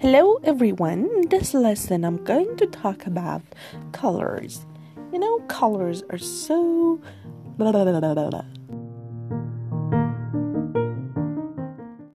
Hello everyone, in this lesson I'm going to talk about colors. You know, colors are so blah, blah, blah,